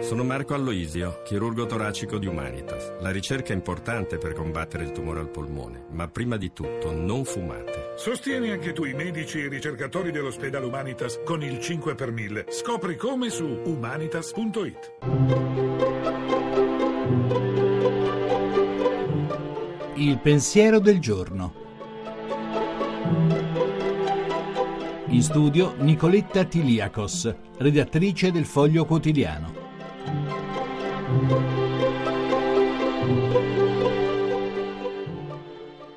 Sono Marco Alloisio, chirurgo toracico di Humanitas. La ricerca è importante per combattere il tumore al polmone, ma prima di tutto non fumate. Sostieni anche tu i medici e i ricercatori dell'ospedale Humanitas con il 5 per 1000. Scopri come su humanitas.it. Il pensiero del giorno. In studio Nicoletta Tiliakos, redattrice del Foglio Quotidiano.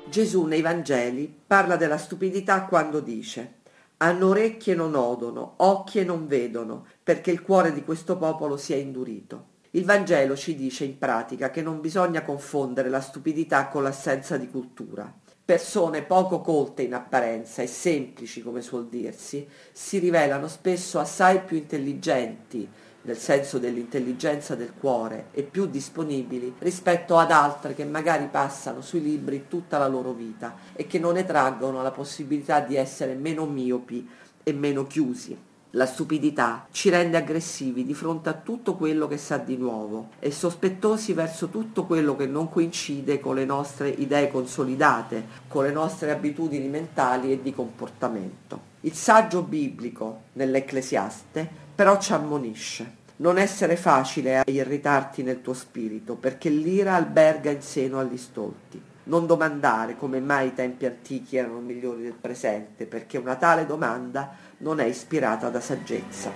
Gesù nei Vangeli parla della stupidità quando dice hanno orecchie e non odono, occhi e non vedono, perché il cuore di questo popolo si è indurito. Il Vangelo ci dice in pratica che non bisogna confondere la stupidità con l'assenza di cultura. Persone poco colte in apparenza e semplici, come suol dirsi, si rivelano spesso assai più intelligenti, nel senso dell'intelligenza del cuore, e più disponibili rispetto ad altre che magari passano sui libri tutta la loro vita e che non ne traggono la possibilità di essere meno miopi e meno chiusi. La stupidità ci rende aggressivi di fronte a tutto quello che sa di nuovo e sospettosi verso tutto quello che non coincide con le nostre idee consolidate, con le nostre abitudini mentali e di comportamento. Il saggio biblico nell'Ecclesiaste però ci ammonisce. Non essere facile a irritarti nel tuo spirito, perché l'ira alberga in seno agli stolti. Non domandare come mai i tempi antichi erano migliori del presente, perché una tale domanda non è ispirata da saggezza.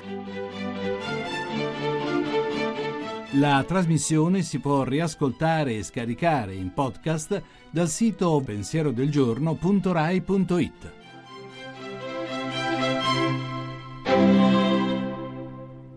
La trasmissione si può riascoltare e scaricare in podcast dal sito pensierodelgiorno.rai.it.